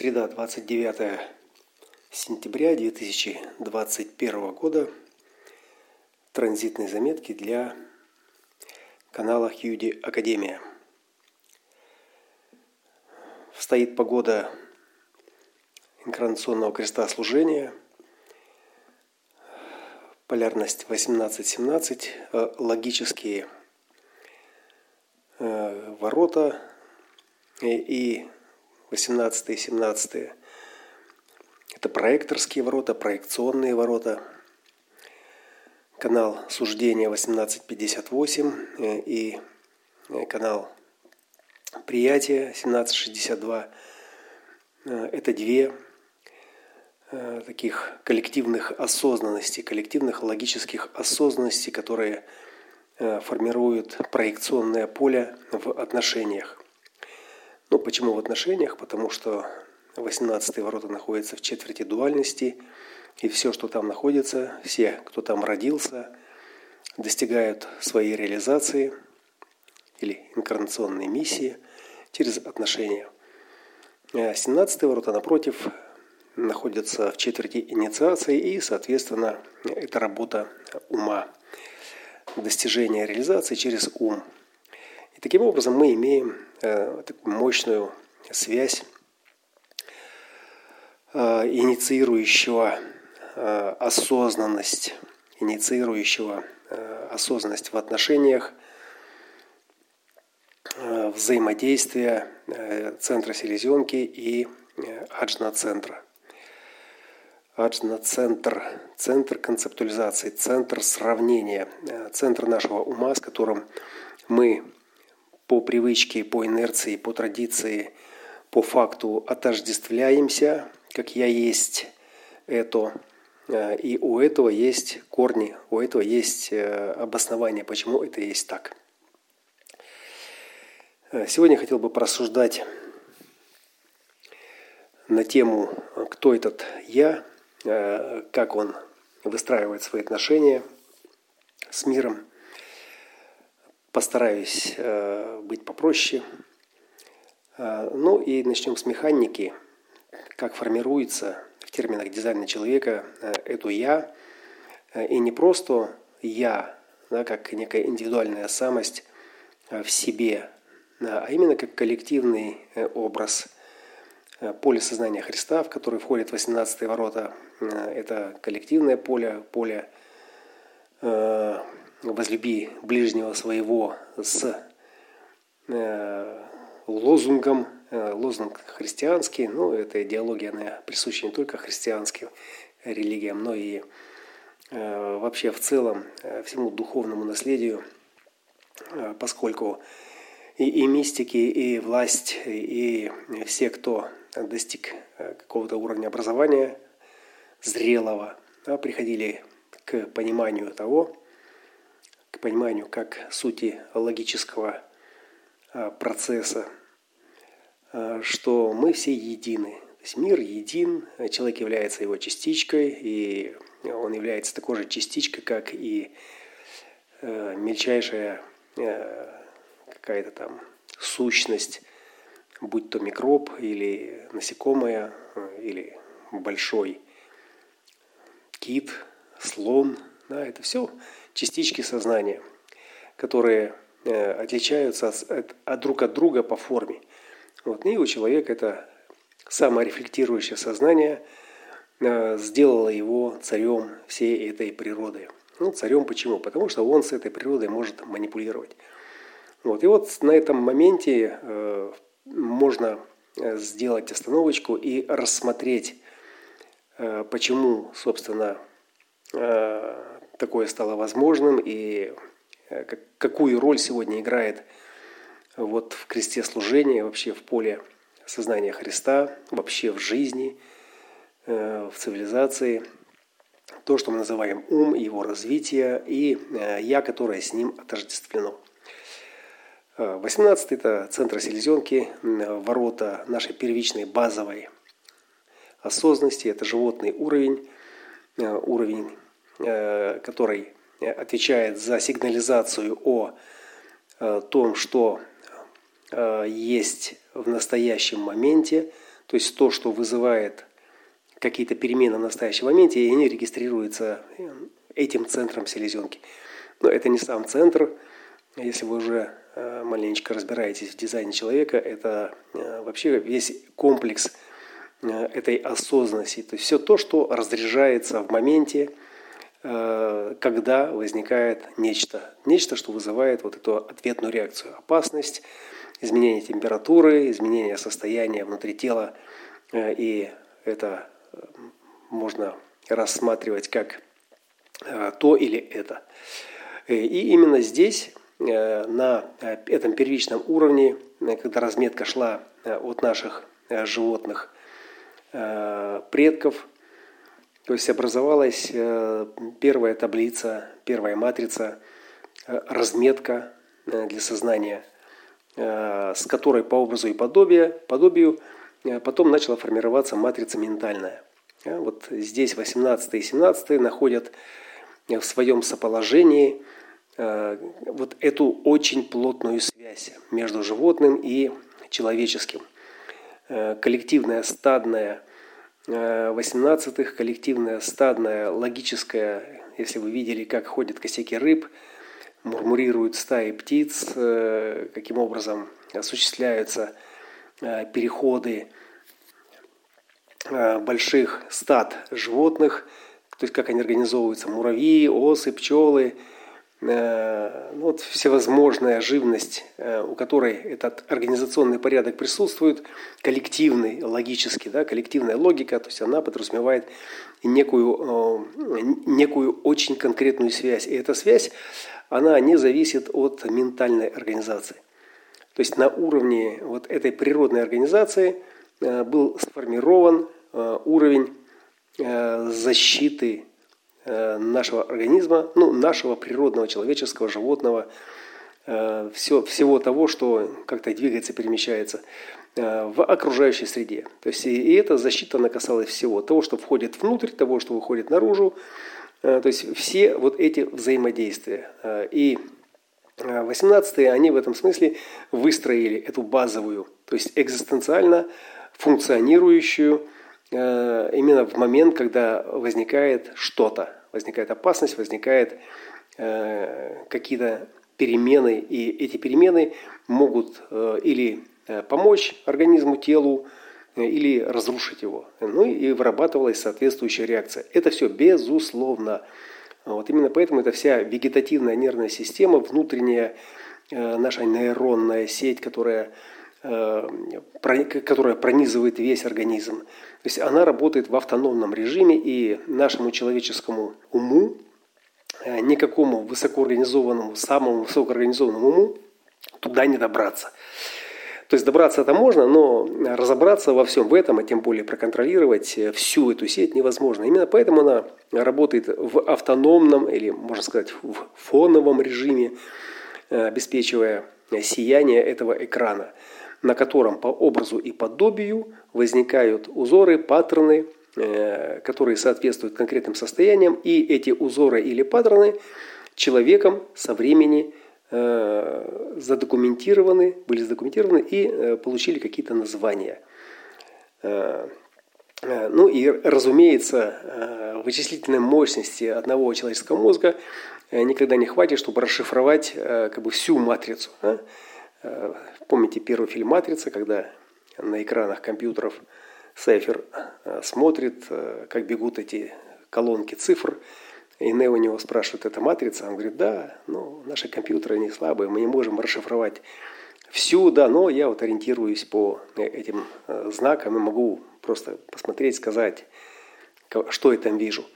Среда, 29 сентября 2021 года. Транзитные заметки для канала Хьюди Академия. Стоит погода инкарнационного креста служения. Полярность 18-17. Э, логические э, ворота и 18 и 17 это проекторские ворота, проекционные ворота. Канал суждения 1858 э, и э, канал приятия 1762. Э, это две таких коллективных осознанности, коллективных логических осознанностей, которые формируют проекционное поле в отношениях. Ну, почему в отношениях? Потому что 18 ворота находятся в четверти дуальности, и все, что там находится, все, кто там родился, достигают своей реализации или инкарнационной миссии через отношения. 17 ворота, напротив, находятся в четверти инициации, и, соответственно, это работа ума. Достижение реализации через ум – и таким образом мы имеем э, такую мощную связь э, инициирующего э, осознанность, инициирующего э, осознанность в отношениях, э, взаимодействия э, центра селезенки и э, аджна-центра. Аджна-центр, центр концептуализации, центр сравнения, э, центр нашего ума, с которым мы по привычке, по инерции, по традиции, по факту отождествляемся, как я есть это, э, и у этого есть корни, у этого есть э, обоснование, почему это есть так. Э, сегодня хотел бы порассуждать на тему, кто этот я, как он выстраивает свои отношения с миром – Постараюсь э, быть попроще. Э, ну и начнем с механики. Как формируется в терминах дизайна человека э, это «я». И не просто «я», да, как некая индивидуальная самость в себе, а именно как коллективный образ поле сознания Христа, в который входит 18 ворота. Это коллективное поле, поле возлюби ближнего своего с э, лозунгом, э, лозунг христианский, ну, эта идеология, она присуща не только христианским религиям, но и э, вообще в целом э, всему духовному наследию, э, поскольку и, и мистики, и власть, и все, кто достиг э, какого-то уровня образования зрелого, да, приходили к пониманию того, к пониманию как сути логического а, процесса, а, что мы все едины. То есть мир един, человек является его частичкой, и он является такой же частичкой, как и а, мельчайшая какая-то там сущность, будь то микроб или насекомое, или большой кит, слон, да, это все частички сознания, которые э, отличаются от, от, друг от друга по форме. Вот. И у человека это саморефлектирующее сознание э, сделало его царем всей этой природы. Ну, царем почему? Потому что он с этой природой может манипулировать. Вот. И вот на этом моменте э, можно э, сделать остановочку и рассмотреть, э, почему, собственно, такое стало возможным и э, какую роль сегодня играет вот в кресте служения, вообще в поле сознания Христа, вообще в жизни, э, в цивилизации, то, что мы называем ум, его развитие и э, я, которое с ним отождествлено. 18 это центр селезенки, ворота нашей первичной базовой осознанности, это животный уровень, уровень который отвечает за сигнализацию о э, том, что э, есть в настоящем моменте, то есть то, что вызывает какие-то перемены в настоящем моменте, и они регистрируются этим центром селезенки. Но это не сам центр. Если вы уже э, маленечко разбираетесь в дизайне человека, это э, вообще весь комплекс э, этой осознанности. То есть все то, что разряжается в моменте, когда возникает нечто. Нечто, что вызывает вот эту ответную реакцию. Опасность, изменение температуры, изменение состояния внутри тела. И это можно рассматривать как то или это. И именно здесь, э, на этом первичном уровне, э, когда разметка шла э, от наших животных предков, то есть образовалась первая таблица, первая матрица, разметка для сознания, с которой по образу и подобию, подобию потом начала формироваться матрица ментальная. Вот здесь 18 и 17 находят в своем соположении Э, вот эту очень плотную связь между животным и человеческим. Э, коллективная стадная 18-х, э, коллективная стадная логическая, если вы видели, как ходят косяки рыб, мурмурируют стаи птиц, каким образом осуществляются переходы больших стад животных, то есть как они организовываются, муравьи, осы, пчелы – Э, вот всевозможная живность, э, у которой этот организационный порядок присутствует, коллективный, логический, да, коллективная логика, то есть она подразумевает некую, э, некую очень конкретную связь. И эта связь, она не зависит от ментальной организации. То есть на уровне вот этой природной организации был сформирован уровень защиты Э, нашего организма, ну, нашего природного, человеческого, животного, э, все, всего того, что как-то двигается, перемещается э, в окружающей среде. То есть и эта защита она касалась всего. Того, что входит внутрь, того, что выходит наружу. То есть все вот эти взаимодействия. И 18-е, они в этом смысле выстроили эту базовую, то есть экзистенциально функционирующую Э, именно в момент, когда возникает что-то, возникает опасность, возникает э, какие-то перемены, и эти перемены могут э, или помочь организму, телу, или разрушить его. Ну и вырабатывалась соответствующая реакция. Это все безусловно. Вот именно поэтому это вся вегетативная нервная система, внутренняя наша нейронная сеть, которая Э, которая пронизывает весь организм. То есть она работает в автономном режиме, и нашему человеческому уму, э, никакому высокоорганизованному, самому высокоорганизованному уму туда не добраться. То есть добраться это можно, но разобраться во всем в этом, а тем более проконтролировать всю эту сеть невозможно. Именно поэтому она работает в автономном или, можно сказать, в фоновом режиме, э, обеспечивая сияние этого экрана на котором по образу и подобию возникают узоры, паттерны, э, которые соответствуют конкретным состояниям, и эти узоры или паттерны человеком со времени э, задокументированы, были задокументированы и э, получили какие-то названия. Ну и, разумеется, вычислительной мощности одного человеческого мозга никогда не хватит, чтобы расшифровать как бы всю матрицу. Э, помните первый фильм «Матрица», когда на экранах компьютеров Сайфер э, смотрит, э, как бегут эти колонки цифр, и Нео у него спрашивает, это матрица? Он говорит, да, ну, наши компьютеры не слабые, мы не можем расшифровать всю, да, но я вот ориентируюсь по этим знакам и могу просто посмотреть, сказать, что я там вижу –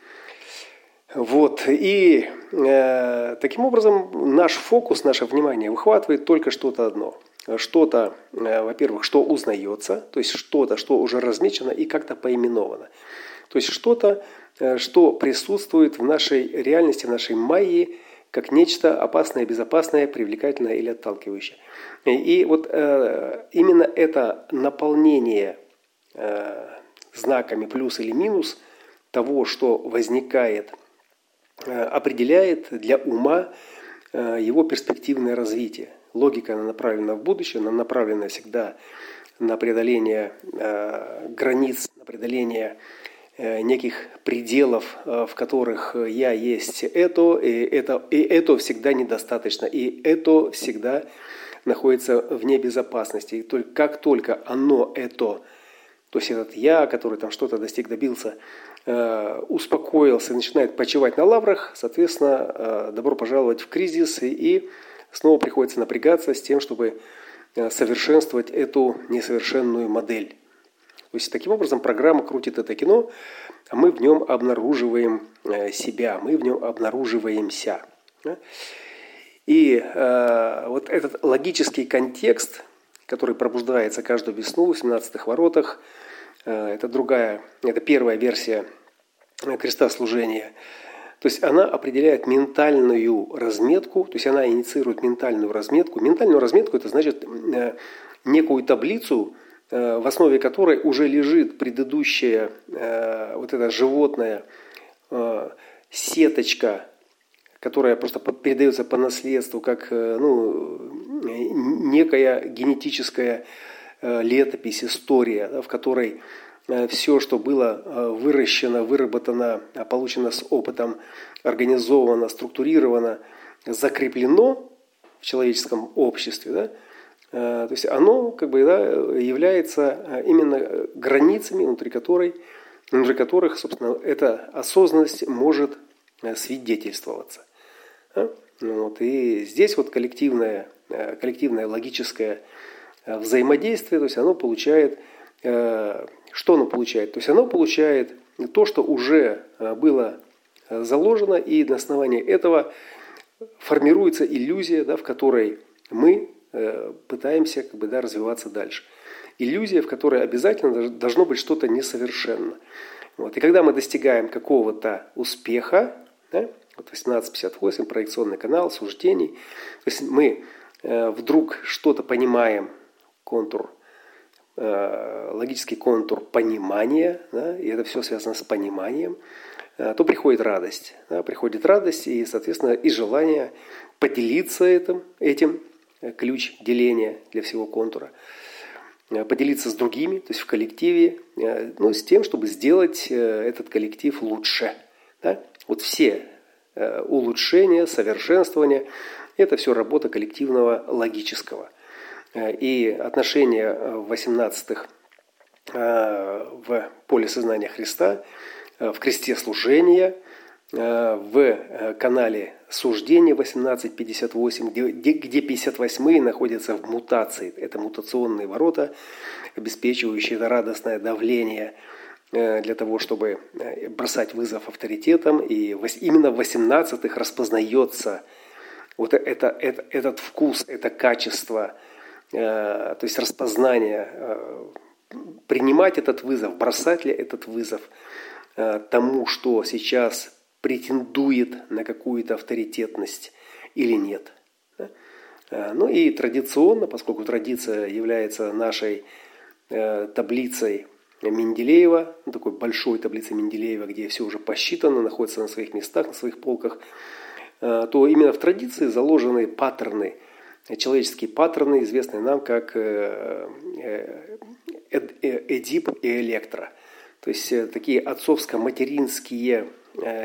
вот. И э, таким образом наш фокус, наше внимание выхватывает только что-то одно. Что-то, э, во-первых, что узнается, то есть что-то, что уже размечено и как-то поименовано. То есть что-то, э, что присутствует в нашей реальности, в нашей майе, как нечто опасное, безопасное, привлекательное или отталкивающее. И вот э, именно это наполнение э, знаками плюс или минус того, что возникает – определяет для ума э, его перспективное развитие. Логика она направлена в будущее, она направлена всегда на преодоление э, границ, на преодоление э, неких пределов, э, в которых я есть это, и это, и это всегда недостаточно, и это всегда находится вне безопасности. И только, как только оно, это, то есть этот я, который там что-то достиг, добился, успокоился и начинает почивать на лаврах, соответственно, добро пожаловать в кризис, и снова приходится напрягаться с тем, чтобы Э, совершенствовать эту несовершенную модель. То есть таким образом программа крутит это кино, а мы в нем обнаруживаем э, себя, мы в нем обнаруживаемся. И э, вот этот логический контекст, который пробуждается каждую весну в 17-х воротах, э, это другая, это первая версия креста служения – то есть она определяет ментальную разметку, то есть она инициирует ментальную разметку. Ментальную разметку это значит э, некую таблицу, э, в основе которой уже лежит предыдущая э, вот эта животная сеточка, которая просто передается по наследству, как ну, некая генетическая летопись, история, в которой Э, все, что было э, выращено, выработано, получено с опытом, организовано, структурировано, закреплено в человеческом обществе, да, э, то есть оно как бы да, является именно границами, внутри, которой, внутри которых, собственно, эта осознанность может свидетельствоваться. Вот. И здесь вот коллективное, коллективное логическое взаимодействие, то есть оно получает что оно получает? То есть оно получает то, что уже э, было э, заложено, и на основании этого формируется иллюзия, да, в которой мы э, пытаемся как бы, да, развиваться дальше. Иллюзия, в которой обязательно должно быть что-то несовершенно. Вот. И когда мы достигаем какого-то успеха, да, вот 1858, проекционный канал, суждений, то есть мы э, вдруг что-то понимаем, контур Э, логический контур понимания, да, и это все связано с пониманием, э, то приходит радость. Да, приходит радость и, соответственно, и желание поделиться этим, этим э, ключ деления для всего контура, поделиться с другими, то есть в коллективе, ну, с тем, чтобы сделать этот коллектив лучше. Да? Вот все улучшения, совершенствования – это все работа коллективного логического. Э, и отношения э, в 18-х э, в поле сознания Христа, в кресте служения, в канале суждения 1858, где, где 58-е находятся в мутации. Это мутационные ворота, обеспечивающие радостное давление для того, чтобы бросать вызов авторитетам. И именно в 18-х распознается вот это, это, этот вкус, это качество – Э, то есть распознание, э, принимать этот вызов, бросать ли этот вызов э, тому, что сейчас претендует на какую-то авторитетность или нет. Ну и традиционно, поскольку традиция является нашей таблицей Менделеева, ну, такой большой таблицей Менделеева, где все уже посчитано, находится на своих местах, на своих полках, то именно в традиции заложены паттерны – человеческие паттерны, известные нам как э, э, Эдип и Электро. То есть э, такие отцовско-материнские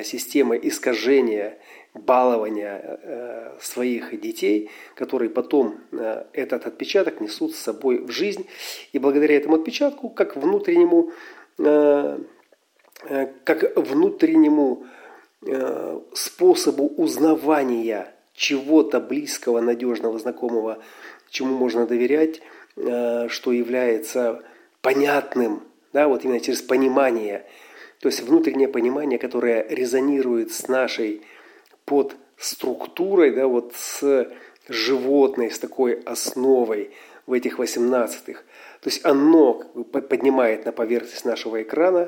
системы искажения, балования своих детей, которые потом этот отпечаток несут с собой в жизнь. И благодаря этому отпечатку, как внутреннему, как внутреннему способу узнавания чего-то близкого, надежного, знакомого, чему можно доверять, э, что является понятным, да, вот именно через понимание, то есть внутреннее понимание, которое резонирует с нашей подструктурой, да, вот с животной, с такой основой в этих 18-х. То есть оно поднимает на поверхность нашего экрана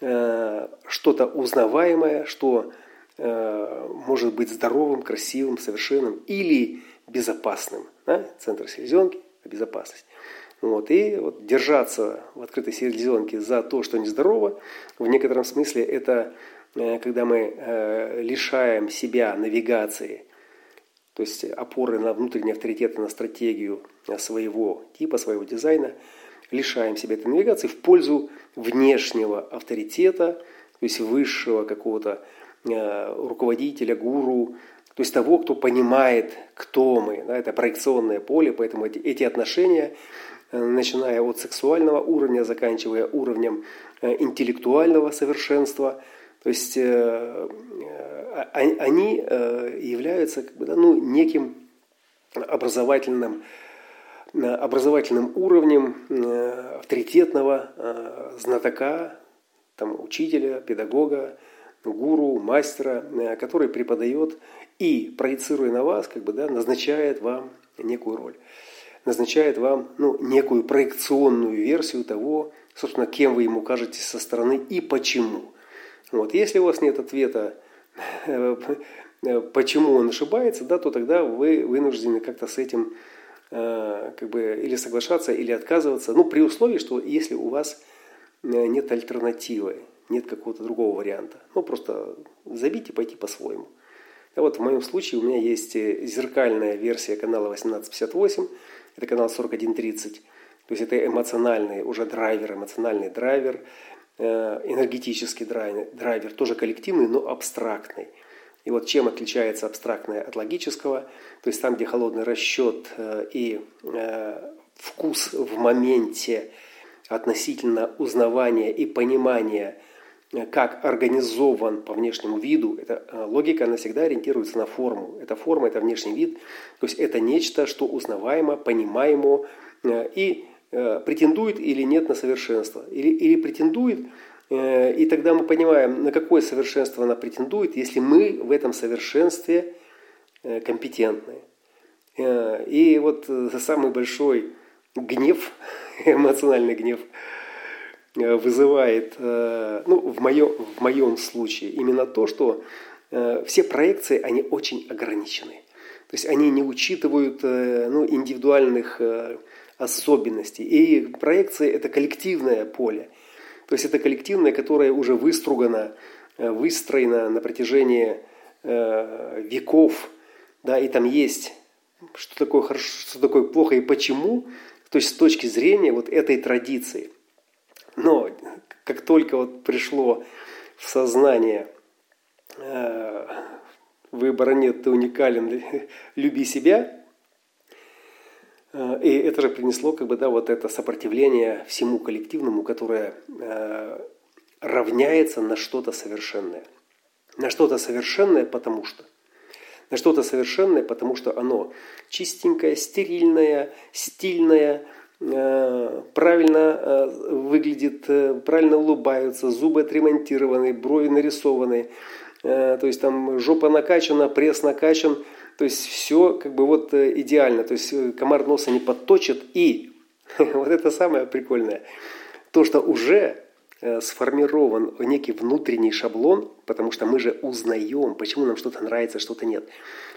э, что-то узнаваемое, что Э, может быть здоровым, красивым, совершенным или безопасным. Да? Центр селезенки – безопасность. Вот. И вот держаться в открытой селезенке за то, что нездорово, в некотором смысле это э, когда мы э, лишаем себя навигации, то есть опоры на внутренний авторитет, на стратегию своего типа, своего дизайна, лишаем себя этой навигации в пользу внешнего авторитета, то есть высшего какого-то руководителя, гуру, то есть того, кто понимает, кто мы. Да, это проекционное поле, поэтому эти, эти отношения, э, начиная от сексуального уровня, заканчивая уровнем э, интеллектуального совершенства, то есть э, э, они э, являются как бы, да, ну, неким образовательным образовательным уровнем э, авторитетного э, знатока, там, учителя, педагога, гуру, мастера, э, который преподает и, проецируя на вас, как бы, да, назначает вам некую роль. Назначает вам ну, некую проекционную версию того, собственно, кем вы ему кажетесь со стороны и почему. Вот. Если у вас нет ответа, почему он ошибается, да, то тогда вы вынуждены как-то с этим Э, как бы или соглашаться, или отказываться, ну, при условии, что если у вас э, нет альтернативы, нет какого-то другого варианта, ну, просто забить и пойти по-своему. А вот в моем случае у меня есть э, зеркальная версия канала 1858, это канал 4130, то есть это эмоциональный уже драйвер, эмоциональный драйвер, энергетический драйвер, тоже коллективный, но абстрактный – и вот чем отличается абстрактное от логического, то есть там, где холодный расчет э, и э, вкус в моменте относительно узнавания и понимания, э, как организован по внешнему виду, эта логика, она всегда ориентируется на форму. Эта форма, это внешний вид, то есть это нечто, что узнаваемо, понимаемо и претендует или нет на совершенство. Или, или претендует Э, и тогда мы понимаем, на какое совершенство она претендует, если мы в этом совершенстве э, компетентны. Э, и вот самый большой гнев, эмоциональный гнев, вызывает, ну, в моем, в моем случае, именно то, что все проекции, они очень ограничены. То есть они не учитывают ну, индивидуальных особенностей. И проекции – это коллективное поле – то есть это коллективное, которое уже выстругано, э, выстроено на протяжении э, веков, да, и там есть, что такое хорошо, что такое плохо и почему, то есть с точки зрения вот этой традиции. Но как только вот пришло в сознание э, выбора нет, ты уникален, люби себя, Э, и это же принесло как бы, да, вот это сопротивление всему коллективному, которое э, равняется на что-то совершенное. На что-то совершенное, потому что. На что-то совершенное, потому что оно чистенькое, стерильное, стильное, правильно э, выглядит, э, правильно улыбаются, зубы отремонтированы, брови нарисованы, э, то есть там жопа накачана, пресс накачан – то есть все как бы вот э, идеально. То есть э, комар носа не подточит. И вот это самое прикольное. То, что уже э, сформирован некий внутренний шаблон, потому что мы же узнаем, почему нам что-то нравится, что-то нет.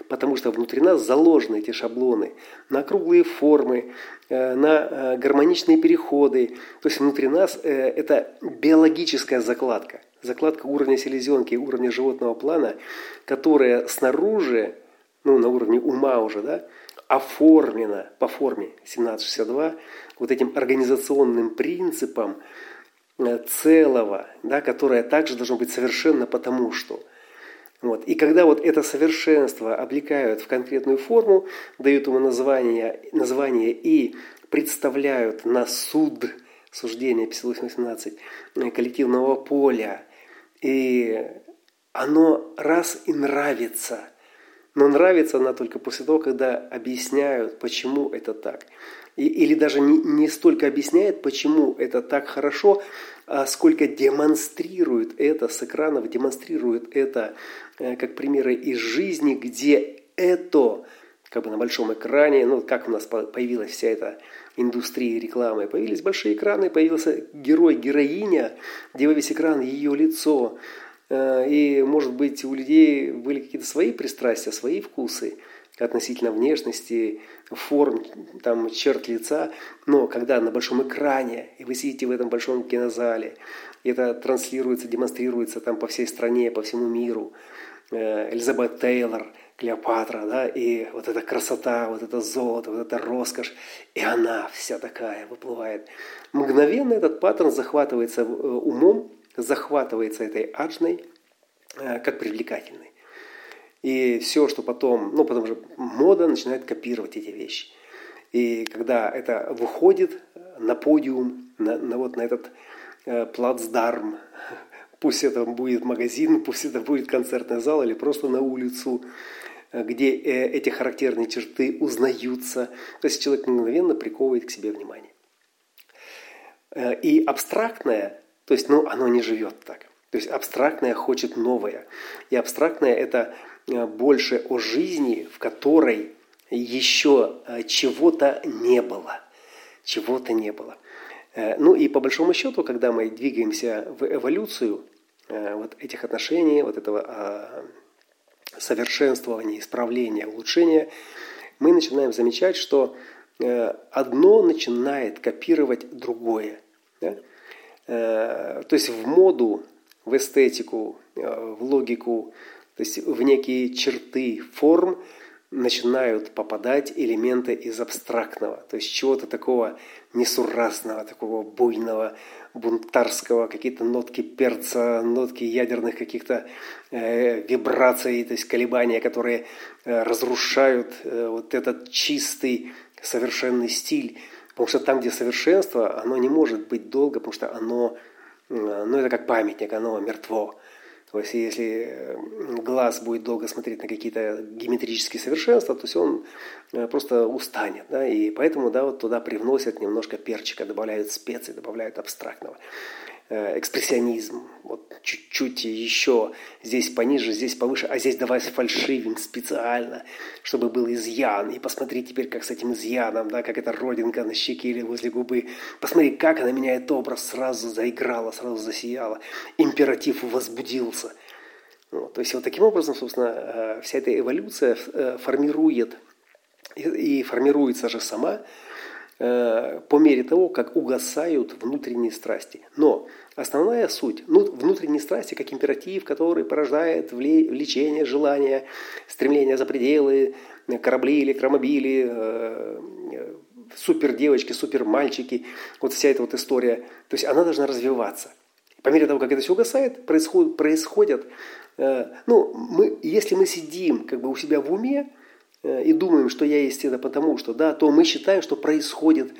Потому что внутри нас заложены эти шаблоны на круглые формы, на гармоничные переходы. То есть внутри нас это биологическая закладка. Закладка уровня селезенки, уровня животного плана, которая снаружи ну, на уровне ума уже, да, оформлено по форме 1762 вот этим организационным принципом э, целого, да, которое также должно быть совершенно потому что. Вот. И когда вот это совершенство облекают в конкретную форму, дают ему название, название и представляют на суд, суждение 5818, э, коллективного поля, и оно раз и нравится – но нравится она только после того, когда объясняют, почему это так. Или даже не, не столько объясняет, почему это так хорошо, а сколько демонстрирует это с экранов, демонстрирует это э, как примеры из жизни, где это как бы на большом экране, ну как у нас появилась вся эта индустрия рекламы, появились большие экраны, появился герой, героиня, где весь экран ее лицо, Э, и, может быть, у людей были какие-то свои пристрастия, свои вкусы относительно внешности, форм, там, черт лица. Но когда на большом экране, и вы сидите в этом большом кинозале, это транслируется, демонстрируется там по всей стране, по всему миру, э, Элизабет Тейлор Клеопатра, да, и вот эта красота, вот это золото, вот эта роскошь, и она вся такая выплывает. Мгновенно этот паттерн захватывается э, умом, захватывается этой аджной, э, как привлекательный. И все, что потом, ну, потому что мода начинает копировать эти вещи. И когда это выходит на подиум, на, на вот на этот э, плацдарм, пусть это будет магазин, пусть это будет концертный зал или просто на улицу, Э, где э, эти характерные черты узнаются. То есть человек мгновенно приковывает к себе внимание. Э, и абстрактное, то есть ну, оно не живет так. То есть абстрактное хочет новое. И абстрактное – это больше о жизни, в которой еще чего-то не было. Чего-то не было. Ну и по большому счету, когда мы двигаемся в эволюцию вот этих отношений, вот этого а, совершенствования, исправления, улучшения, мы начинаем замечать, что э, одно начинает копировать другое. Да? Э, то есть в моду, в эстетику, э, в логику, то есть в некие черты форм начинают попадать элементы из абстрактного, то есть чего-то такого несуразного, такого буйного, бунтарского, какие-то нотки перца, нотки ядерных каких-то э, вибраций, то есть колебания, которые э, разрушают э, вот этот чистый, совершенный стиль. Потому что там, где совершенство, оно не может быть долго, потому что оно, э, ну это как памятник, оно мертво. То есть, если э, глаз будет долго смотреть на какие-то геометрические совершенства, то есть он э, просто устанет. Да? И поэтому да, вот туда привносят немножко перчика, добавляют специи, добавляют абстрактного. Э, экспрессионизм, вот чуть-чуть еще, здесь пониже, здесь повыше, а здесь давай фальшивим специально, чтобы был изъян. И посмотри теперь, как с этим изъяном, да, как эта родинка на щеке или возле губы. Посмотри, как она меняет образ, сразу заиграла, сразу засияла. Императив возбудился. Вот, то есть вот таким образом, собственно, э, вся эта эволюция э, формирует и формируется же сама Э, по мере того, как угасают внутренние страсти. Но основная суть, ну, внутренние страсти как императив, который порождает влечение, желание, стремление за пределы, корабли, электромобили, э, супер девочки, супер мальчики, вот вся эта вот история, то есть она должна развиваться. По мере того, как это все угасает, происходит, происходят, э, ну, мы, если мы сидим как бы у себя в уме, Э, и думаем, что я есть это потому, что, да, то мы считаем, что происходит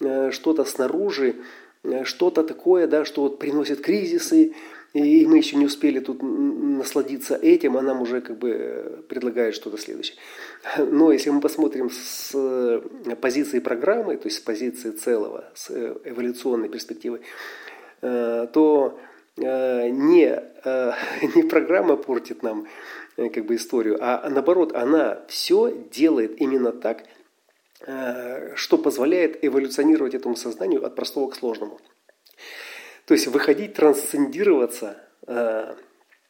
э, что-то снаружи, э, что-то такое, да, что вот приносит кризисы, и мы еще не успели тут насладиться этим, а нам уже как бы предлагают что-то следующее. Но если мы посмотрим с позиции программы, то есть с позиции целого, с эволюционной перспективы, то не, не программа портит нам Э, как бы историю, а наоборот, она все делает именно так, э, что позволяет эволюционировать этому сознанию от простого к сложному. То есть выходить, трансцендироваться э,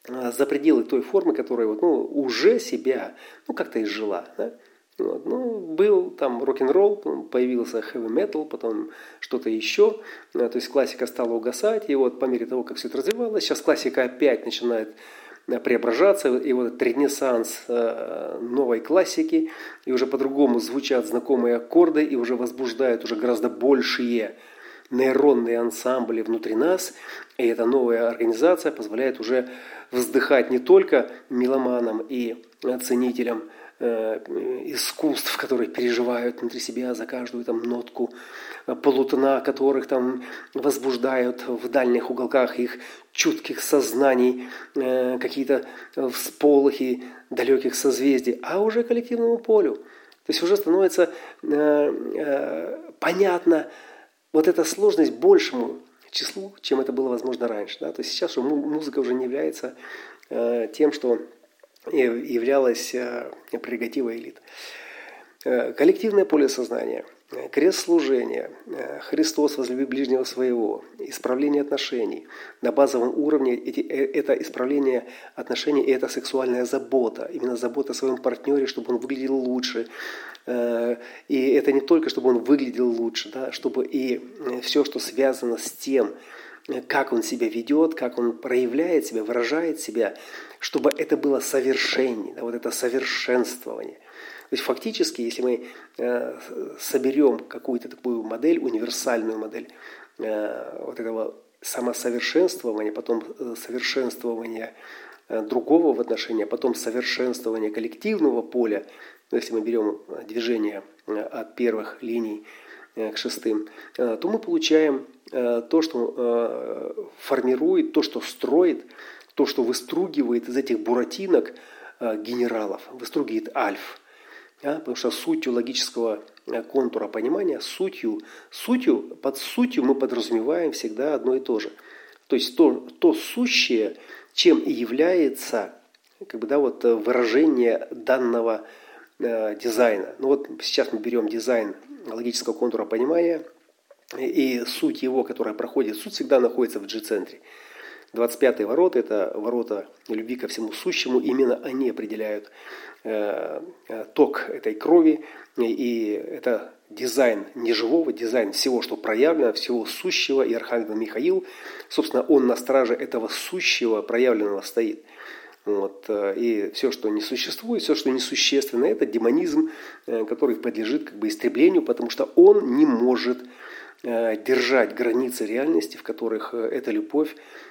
за пределы той формы, которая вот, ну, уже себя ну, как-то изжила. Да? Вот. Ну, был там рок-н-ролл, появился heavy metal, потом что-то еще. То есть классика стала угасать, и вот по мере того, как все это развивалось, сейчас классика опять начинает Э, преображаться, и вот этот ренессанс э, новой классики, и уже по-другому звучат знакомые аккорды, и уже возбуждают уже гораздо большие нейронные ансамбли внутри нас, и эта новая организация позволяет уже вздыхать не только меломанам и ценителям Э, искусств, которые переживают внутри себя за каждую там нотку э, полутона, которых там возбуждают в дальних уголках их чутких сознаний э, какие-то всполохи далеких созвездий, а уже коллективному полю. То есть уже становится понятно вот эта сложность большему числу, чем это было возможно раньше. Да? То есть сейчас музыка уже не является тем, что являлась э, прерогативой элит. Э, коллективное поле сознания, э, крест служения, Христос возлюби ближнего своего, исправление отношений. На базовом уровне эти, это исправление отношений это сексуальная забота. Именно забота о своем партнере, чтобы он выглядел лучше. И это не только, чтобы он выглядел лучше, да, чтобы и все, что связано с тем, как он себя ведет, как он проявляет себя, выражает себя, чтобы это было совершеннее, да, вот это совершенствование. То есть фактически, если мы э, соберем какую-то такую модель, универсальную модель э, вот этого самосовершенствования, потом э, совершенствования э, другого в отношении, а потом совершенствования коллективного поля, ну, если мы берем э, движение от первых линий к шестым, то мы получаем то, что формирует, то, что строит, то, что выстругивает из этих буратинок генералов, выстругивает альф. Да? Потому что сутью логического э, контура понимания, сутью, сутью, под сутью мы подразумеваем всегда одно и то же. То есть то, то сущее, чем и является как бы, да, вот, э, выражение данного э, дизайна. Ну вот сейчас мы берем дизайн логического контура понимания, и суть его, которая проходит, суть всегда находится в G-центре. 25-е ворота – это ворота любви ко всему сущему. Именно они определяют э, э, ток этой крови. И это дизайн неживого, дизайн всего, что проявлено, всего сущего. И Архангел Михаил, собственно, он на страже этого сущего проявленного стоит. Вот. Э, и все, что не существует, все, что несущественно, это демонизм, который подлежит как бы истреблению, потому что он не может держать границы реальности, в которых эта любовь Э,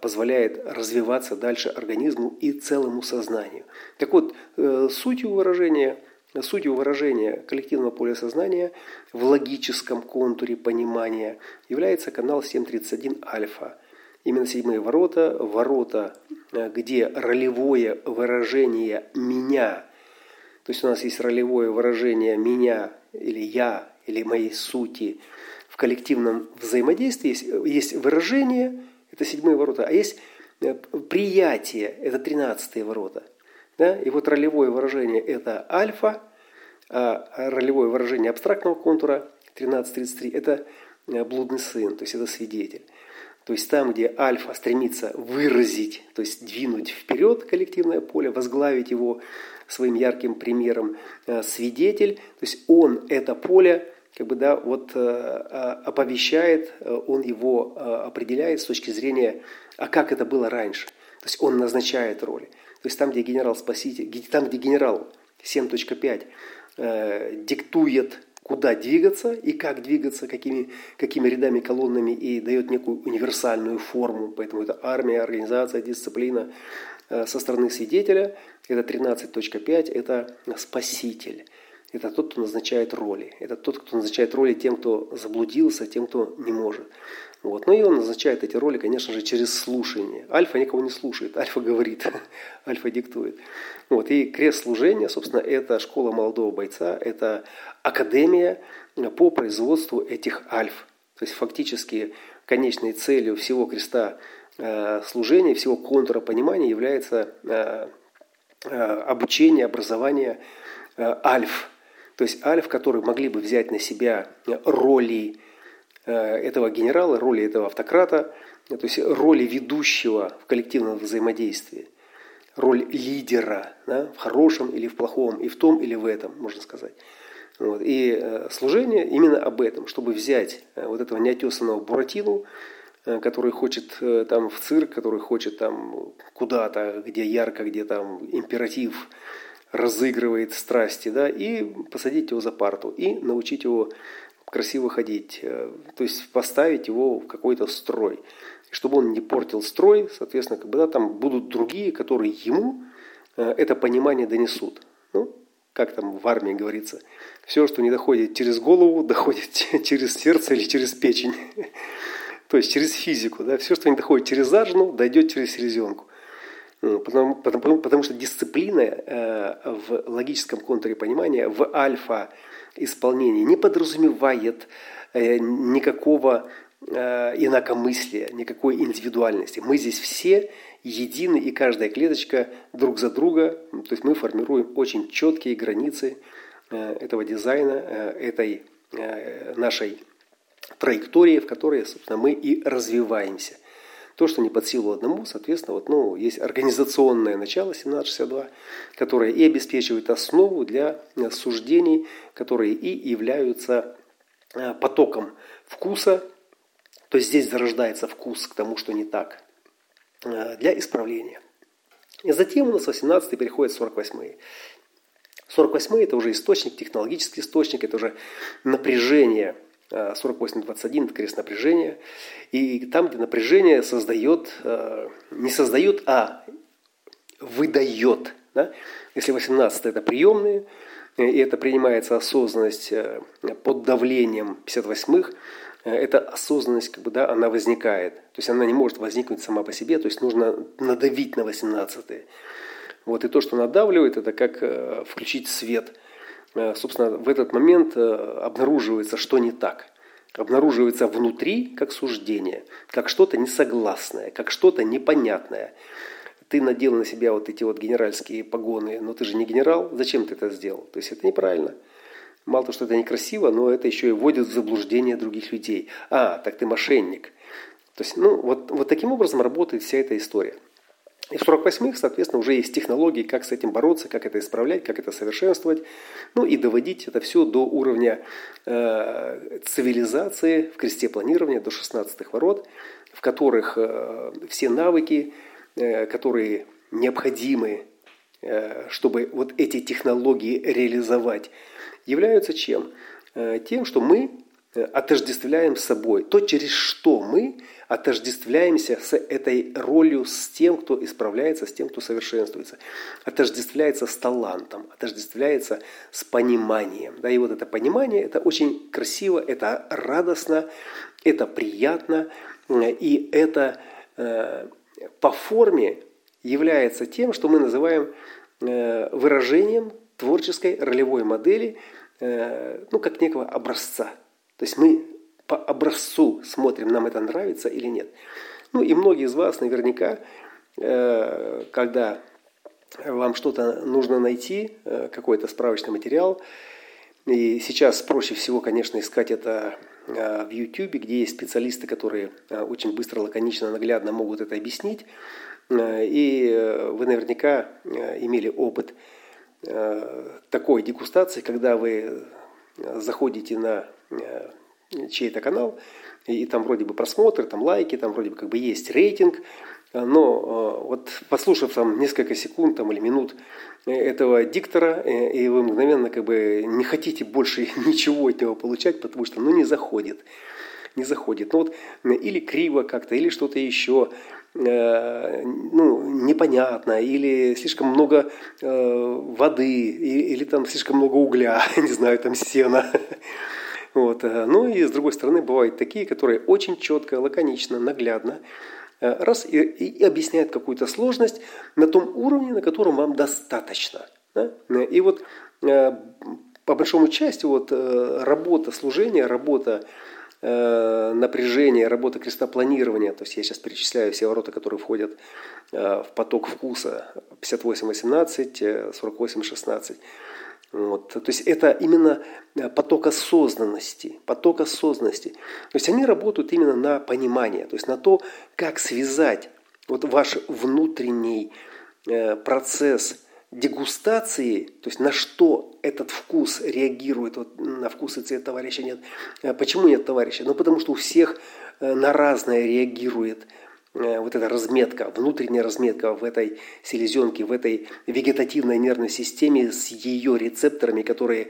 позволяет развиваться дальше организму и целому сознанию. Так вот, э, сутью выражения, сутью выражения коллективного поля сознания в логическом контуре понимания является канал 731 альфа. Именно седьмые ворота, ворота, э, где ролевое выражение «меня», то есть у нас есть ролевое выражение «меня» или «я» или «моей сути», в коллективном взаимодействии есть, есть выражение – это седьмые ворота. А есть э, приятие, это тринадцатые ворота. Да? И вот ролевое выражение – это альфа, а ролевое выражение абстрактного контура 13.33 – это э, блудный сын, то есть это свидетель. То есть там, где альфа стремится выразить, то есть двинуть вперед коллективное поле, возглавить его своим ярким примером э, свидетель, то есть он это поле как бы, да, вот э, а, оповещает, э, он его э, определяет с точки зрения, а как это было раньше. То есть он назначает роли. То есть там, где генерал-спаситель, там, где генерал 7.5 э, диктует, куда двигаться и как двигаться, какими, какими рядами, колоннами и дает некую универсальную форму. Поэтому это армия, организация, дисциплина со стороны свидетеля. Это 13.5, это спаситель это тот, кто назначает роли. Это тот, кто назначает роли тем, кто заблудился, тем, кто не может. Вот. Ну и он назначает эти роли, конечно же, через слушание. Альфа никого не слушает, альфа говорит, альфа диктует. Вот. И крест служения, собственно, это школа молодого бойца, это академия по производству этих альф. То есть фактически конечной целью всего креста э, служения, всего контура понимания является э, э, обучение, образование альф. То есть альф, которые могли бы взять на себя роли э, этого генерала, роли этого автократа, то есть роли ведущего в коллективном взаимодействии, роль лидера да, в хорошем или в плохом, и в том или в этом, можно сказать. Вот. И э, служение именно об этом, чтобы взять э, вот этого неотесанного Буратину, который хочет там в цирк, который хочет там куда-то, где ярко, где там императив, разыгрывает страсти, да, и посадить его за парту, и научить его красиво ходить, э, то есть поставить его в какой-то строй. Чтобы он не портил строй, соответственно, как бы, да, там будут другие, которые ему э, это понимание донесут. Ну, как там в армии говорится, все, что не доходит через голову, доходит через сердце или через печень. То есть через физику. Да? Все, что не доходит через ажну, дойдет через селезенку. Ну, потому, потому, потому что дисциплина э, в логическом контуре понимания, в альфа исполнении не подразумевает э, никакого э, инакомыслия, никакой индивидуальности. Мы здесь все едины, и каждая клеточка друг за друга, то есть мы формируем очень четкие границы э, этого дизайна, э, этой э, нашей траектории, в которой, собственно, мы и развиваемся – то, что не под силу одному, соответственно, вот, ну, есть организационное начало 1762, которое и обеспечивает основу для э, суждений, которые и являются э, потоком вкуса, То есть здесь зарождается вкус к тому, что не так, для исправления. И затем у нас 18 переходит 48 48 это уже источник, технологический источник, это уже напряжение 48.21 это крест напряжения. И там, где напряжение создает, не создает, а выдает. Да? Если 18 это приемные, и это принимается осознанность под давлением 58-х, эта осознанность, как бы, да, она возникает. То есть она не может возникнуть сама по себе, то есть нужно надавить на 18 Вот, и то, что надавливает, это как э, включить свет. Э, собственно, в этот момент э, обнаруживается, что не так. Обнаруживается внутри как суждение, как что-то несогласное, как что-то непонятное. Ты надел на себя вот эти вот генеральские погоны, но ты же не генерал, зачем ты это сделал? То есть это неправильно. Мало того, что это некрасиво, но это еще и вводит в заблуждение других людей. А, так ты мошенник. То есть, ну, вот, вот таким образом работает вся эта история. И в 48-х, соответственно, уже есть технологии, как с этим бороться, как это исправлять, как это совершенствовать, ну и доводить это все до уровня э, цивилизации в кресте планирования, до 16-х ворот, в которых э, все навыки, э, которые необходимы, э, чтобы вот эти технологии реализовать, являются чем? Э, тем, что мы отождествляем с собой. То, через что мы отождествляемся с этой ролью, с тем, кто исправляется, с тем, кто совершенствуется. Отождествляется с талантом, отождествляется с пониманием. Да, и вот это понимание, это очень красиво, это радостно, это приятно, э, и это э, по форме является тем, что мы называем э, выражением творческой ролевой модели, э, ну, как некого образца. То есть мы по образцу смотрим, нам это нравится или нет. Ну и многие из вас наверняка, э, когда вам что-то нужно найти, э, какой-то справочный материал, и сейчас проще всего, конечно, искать это в YouTube, где есть специалисты, которые очень быстро, лаконично, наглядно могут это объяснить. И вы наверняка имели опыт Э, такой дегустации, когда вы заходите на э, чей-то канал, и там вроде бы просмотры, там лайки, там вроде бы как бы есть рейтинг, но э, вот послушав там несколько секунд там, или минут этого диктора, и вы мгновенно как бы не хотите больше ничего от него получать, потому что ну не заходит не заходит. Ну вот, или криво как-то, или что-то еще, э, ну, непонятно, или слишком много э, воды, и, или там слишком много угля, не знаю, там сена. Вот. Э, ну и с другой стороны бывают такие, которые очень четко, лаконично, наглядно э, раз и, и объясняют какую-то сложность на том уровне, на котором вам достаточно. Да? И вот э, по большому части вот работа служения, работа Э, напряжение, работа крестопланирования, то есть я сейчас перечисляю все ворота, которые входят э, в поток вкуса, 58-18, 48-16. Э, вот. То есть это именно поток осознанности, поток осознанности. То есть они работают именно на понимание, то есть на то, как связать вот ваш внутренний процесс дегустации, то есть на что этот вкус реагирует, вот на вкус и цвет товарища нет. А почему нет товарища? Ну, потому что у всех э, на разное реагирует э, вот эта разметка, внутренняя разметка в этой селезенке, в этой вегетативной нервной системе с ее рецепторами, которые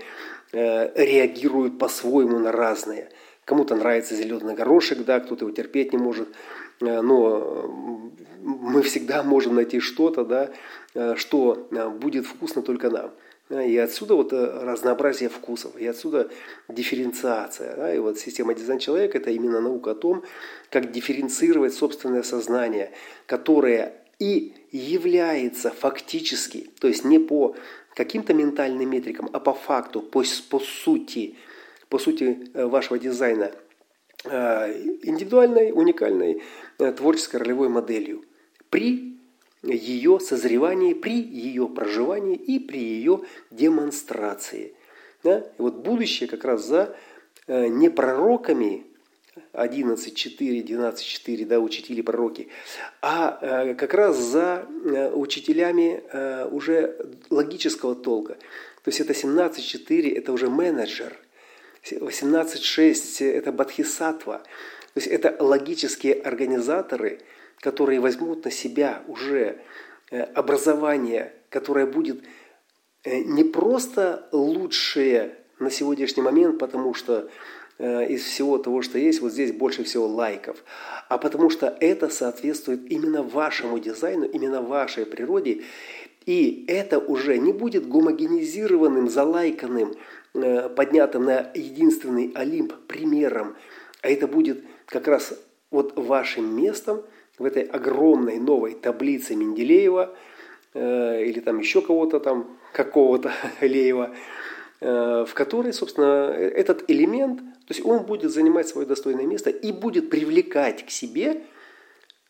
э, реагируют по-своему на разные. Кому-то нравится зеленый горошек, да, кто-то его терпеть не может, но мы всегда можем найти что-то, да, что будет вкусно только нам. И отсюда вот э, разнообразие вкусов, и отсюда дифференциация. Да? И вот система дизайн человека – это именно наука о том, как дифференцировать собственное сознание, которое и является фактически, то есть не по каким-то ментальным метрикам, а по факту, по, по сути, по сути э, вашего дизайна, э, индивидуальной, уникальной творческой ролевой моделью при ее созревании, при ее проживании и при ее демонстрации. Да? И вот будущее как раз за э, не пророками 11.4, 12.4, да, учители пророки, а э, как раз за э, учителями уже логического толка. То есть это 17.4, это уже менеджер, 18.6 это Бадхисатва, есть это логические организаторы, которые возьмут на себя уже э, образование, которое будет э, не просто лучшее на сегодняшний момент, потому что э, из всего того, что есть, вот здесь больше всего лайков, а потому что это соответствует именно вашему дизайну, именно вашей природе, и это уже не будет гомогенизированным, залайканным, поднятым на единственный Олимп примером, а это будет как раз вот вашим местом в этой огромной новой таблице Менделеева э, или там еще кого-то там, какого-то Леева, э, в которой, собственно, этот элемент, то есть он будет занимать свое достойное место и будет привлекать к себе –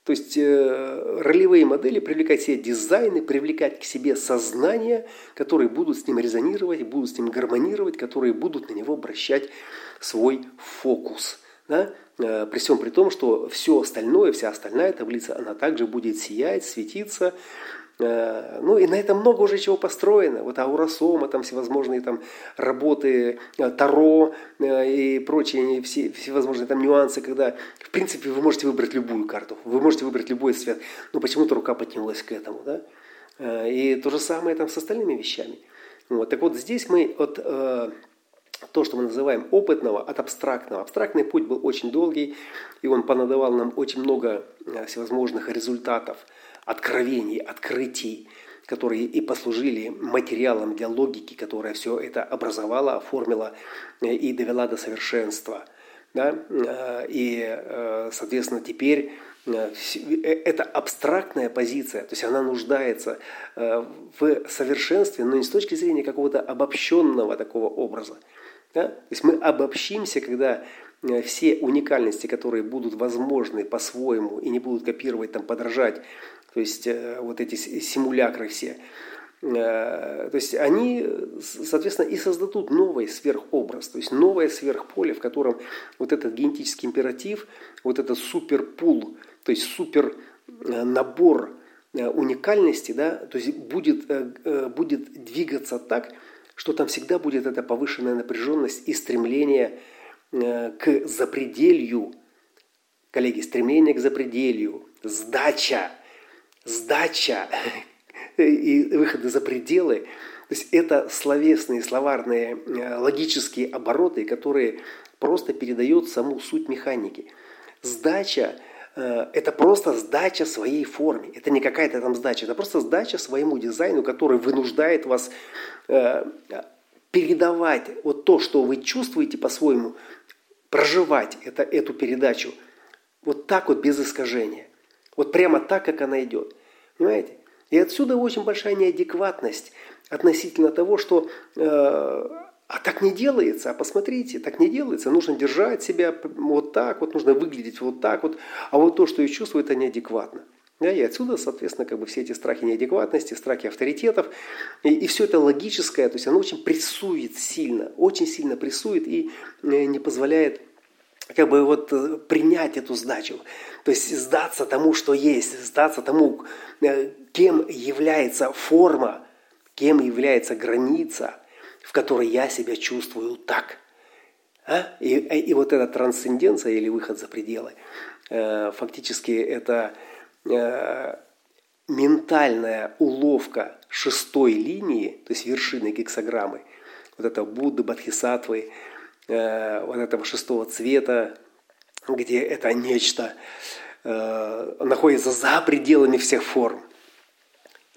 то есть э, ролевые модели привлекать к себе дизайны, привлекать к себе сознания, которые будут с ним резонировать, будут с ним гармонировать, которые будут на него обращать свой фокус. Да? Э, при всем при том, что все остальное, вся остальная таблица, она также будет сиять, светиться, Э, ну и на этом много уже чего построено. Вот ауросома, там всевозможные там работы, э, таро и прочие все, всевозможные там нюансы, когда в принципе вы можете выбрать любую карту, вы можете выбрать любой цвет, но почему-то рука потянулась к этому. Да? И то же самое там с остальными вещами. Вот. Так вот здесь мы от то, что мы называем опытного, от абстрактного. Абстрактный путь был очень долгий, и он понадавал нам очень много всевозможных результатов – откровений, открытий, которые и послужили материалом для логики, которая все это образовала, оформила э, и довела до совершенства. Да? Э, и, э, соответственно, теперь это абстрактная позиция, то есть она нуждается в совершенстве, но не с точки зрения какого-то обобщенного такого образа. Да? То есть мы обобщимся, когда все уникальности, которые будут возможны по-своему и не будут копировать, там, подражать то есть э, вот эти симулякры все. Э, то есть они, соответственно, и создадут новый сверхобраз, то есть новое сверхполе, в котором вот этот генетический императив, вот этот суперпул, то есть супер э, набор уникальности, да, то есть будет, будет двигаться так, что там всегда будет эта повышенная напряженность и стремление к запределью, коллеги, стремление к запределью, сдача – сдача и выходы за пределы. То есть это словесные, словарные, э, логические обороты, которые просто передают саму суть механики. Сдача э, – это просто сдача своей форме. Это не какая-то там сдача, это просто сдача своему дизайну, который вынуждает вас э, передавать вот то, что вы чувствуете по-своему, проживать это, эту передачу вот так вот без искажения. Вот прямо так, как она идет. Понимаете? И отсюда очень большая неадекватность относительно того, что э, а так не делается, а посмотрите, так не делается. Нужно держать себя вот так, вот нужно выглядеть вот так вот, а вот то, что я чувствую, это неадекватно. Да, и отсюда, соответственно, как бы все эти страхи неадекватности, страхи авторитетов, и, и все это логическое, то есть оно очень прессует сильно, очень сильно прессует и э, не позволяет как бы вот э, принять эту сдачу, то есть сдаться тому, что есть, сдаться тому, э, кем является форма, кем является граница, в которой я себя чувствую так. А? И, и вот эта трансценденция или выход за пределы, э, фактически это ментальная уловка шестой линии, то есть вершины гексограммы, вот это Будды, Бодхисаттвы, Э, вот этого шестого цвета, где это нечто э, находится за пределами всех форм,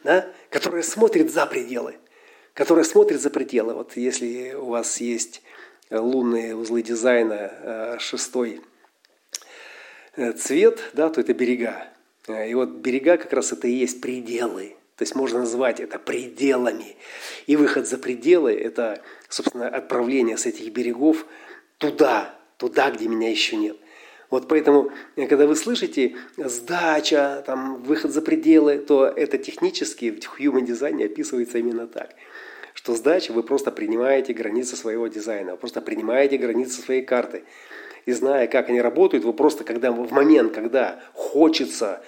да? которое смотрит за пределы, которое смотрит за пределы. Вот если у вас есть лунные узлы дизайна, э, шестой цвет, да, то это берега. И вот берега как раз это и есть пределы. То есть можно назвать это пределами. И выход за пределы – это, собственно, отправление с этих берегов туда, туда, где меня еще нет. Вот поэтому, когда вы слышите сдача, там, выход за пределы, то это технически в human дизайне описывается именно так. Что сдача, вы просто принимаете границы своего дизайна, вы просто принимаете границы своей карты. И зная, как они работают, вы просто, когда в момент, когда хочется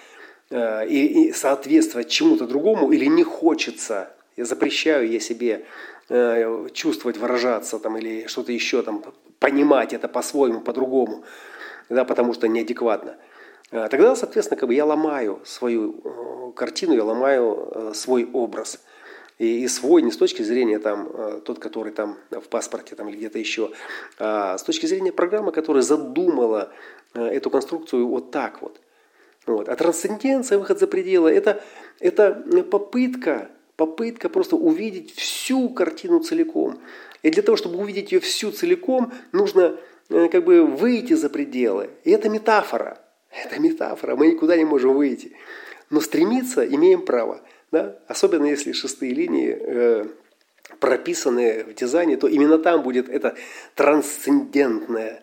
Э, и, и соответствовать чему-то другому или не хочется. Я запрещаю я себе э, чувствовать, выражаться там, или что-то еще там, понимать это по-своему, по-другому. да, потому что неадекватно, а, тогда, соответственно, как бы я ломаю свою э, картину, я ломаю э, свой образ. И, и свой не с точки зрения там, э, тот, который там в паспорте там, или где-то еще, а с точки зрения программы, которая задумала эту конструкцию вот так вот. Вот. А трансценденция, выход за пределы, это, это попытка, попытка просто увидеть всю картину целиком. И для того, чтобы увидеть ее всю целиком, нужно как бы выйти за пределы. И это метафора. Это метафора, мы никуда не можем выйти. Но стремиться имеем право. Да? Особенно если шестые линии э, прописаны в дизайне, то именно там будет эта трансцендентная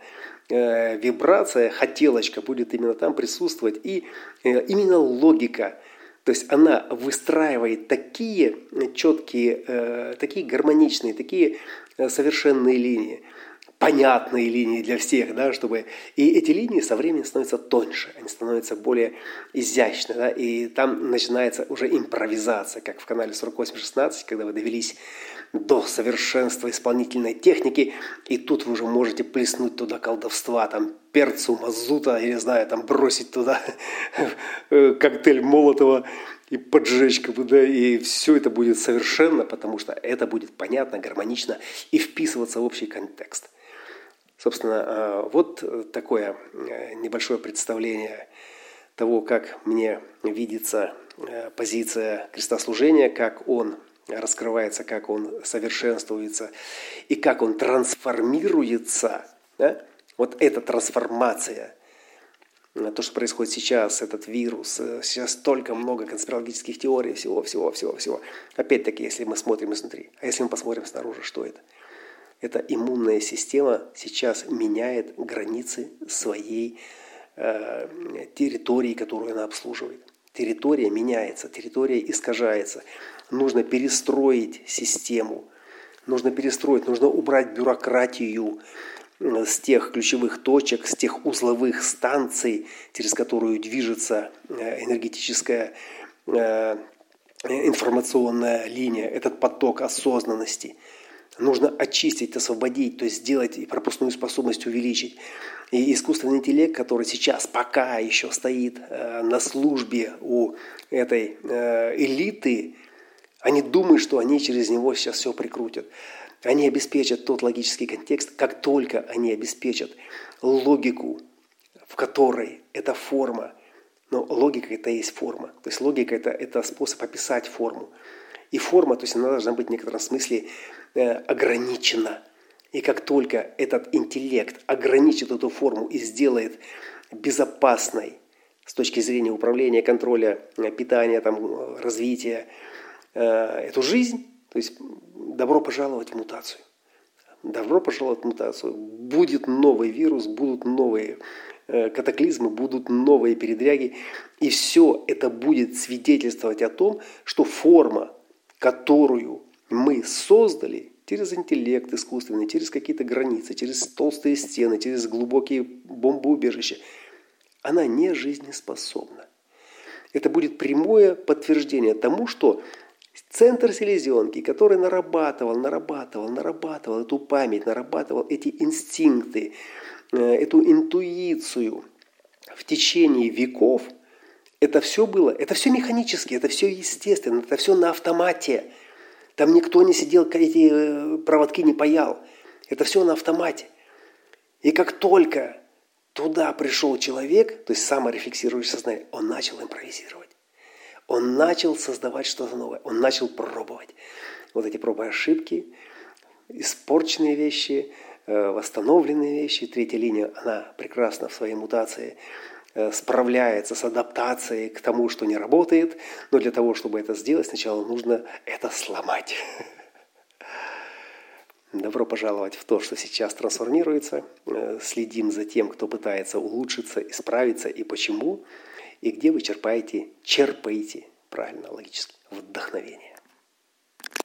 э, вибрация, хотелочка будет именно там присутствовать. И э, именно логика, то есть она выстраивает такие четкие, э, такие гармоничные, такие э, совершенные линии – понятные линии для всех, да, чтобы... И эти линии со временем становятся тоньше, они становятся более изящны, да, и там начинается уже импровизация, как в канале 4816, когда вы довелись до совершенства исполнительной техники, и тут вы уже можете плеснуть туда колдовства, там перцу, мазута, я не знаю, там бросить туда коктейль Молотова и поджечь, как бы, да, и все это будет совершенно, потому что это будет понятно, гармонично и вписываться в общий контекст. Собственно, а, вот такое э, небольшое представление того, как мне видится э, позиция крестослужения, как он раскрывается, как он совершенствуется и как он трансформируется. Да? Вот эта трансформация, э, то, что происходит сейчас, этот вирус, сейчас столько много конспирологических теорий, всего, всего, всего, всего. Опять-таки, если мы смотрим изнутри, а если мы посмотрим снаружи, что это – эта иммунная система сейчас меняет границы своей э, территории, которую она обслуживает. Территория меняется, территория искажается. Нужно перестроить систему, нужно перестроить, нужно убрать бюрократию э, с тех ключевых точек, с тех узловых станций, через которую движется э, энергетическая э, информационная линия, этот поток осознанности – нужно очистить, освободить, то есть сделать и пропускную способность увеличить. И искусственный интеллект, который сейчас пока еще стоит э, на службе у этой э, элиты, они думают, что они через него сейчас все прикрутят. Они обеспечат тот логический контекст, как только они обеспечат логику, в которой эта форма, но логика это и есть форма. То есть логика это, это способ описать форму. И форма, то есть она должна быть в некотором смысле Э, ограничена. И как только этот интеллект ограничит эту форму и сделает безопасной с точки зрения управления, контроля, э, питания, там, развития э, эту жизнь, то есть добро пожаловать в мутацию. Добро пожаловать в мутацию. Будет новый вирус, будут новые катаклизмы, будут новые передряги. И все это будет свидетельствовать о том, что форма, которую мы создали через интеллект искусственный, через какие-то границы, через толстые стены, через глубокие бомбоубежища, она не жизнеспособна. Это будет прямое подтверждение тому, что центр селезенки, который нарабатывал, нарабатывал, нарабатывал эту память, нарабатывал эти инстинкты, э, эту интуицию в течение веков, это все было, это все механически, это все естественно, это все на автомате – там никто не сидел, эти э, проводки не паял. Это все на автомате. И как только туда пришел человек, то есть саморефлексирующий сознание, он начал импровизировать. Он начал создавать что-то новое. Он начал пробовать. Вот эти пробы ошибки, испорченные вещи, э, восстановленные вещи. Третья линия, она прекрасна в своей мутации – справляется с адаптацией к тому, что не работает, но для того, чтобы это сделать, сначала нужно это сломать. Добро пожаловать в то, что сейчас трансформируется. Э, следим за тем, кто пытается улучшиться, исправиться и почему, и где вы черпаете, черпаете, правильно, логически, вдохновение.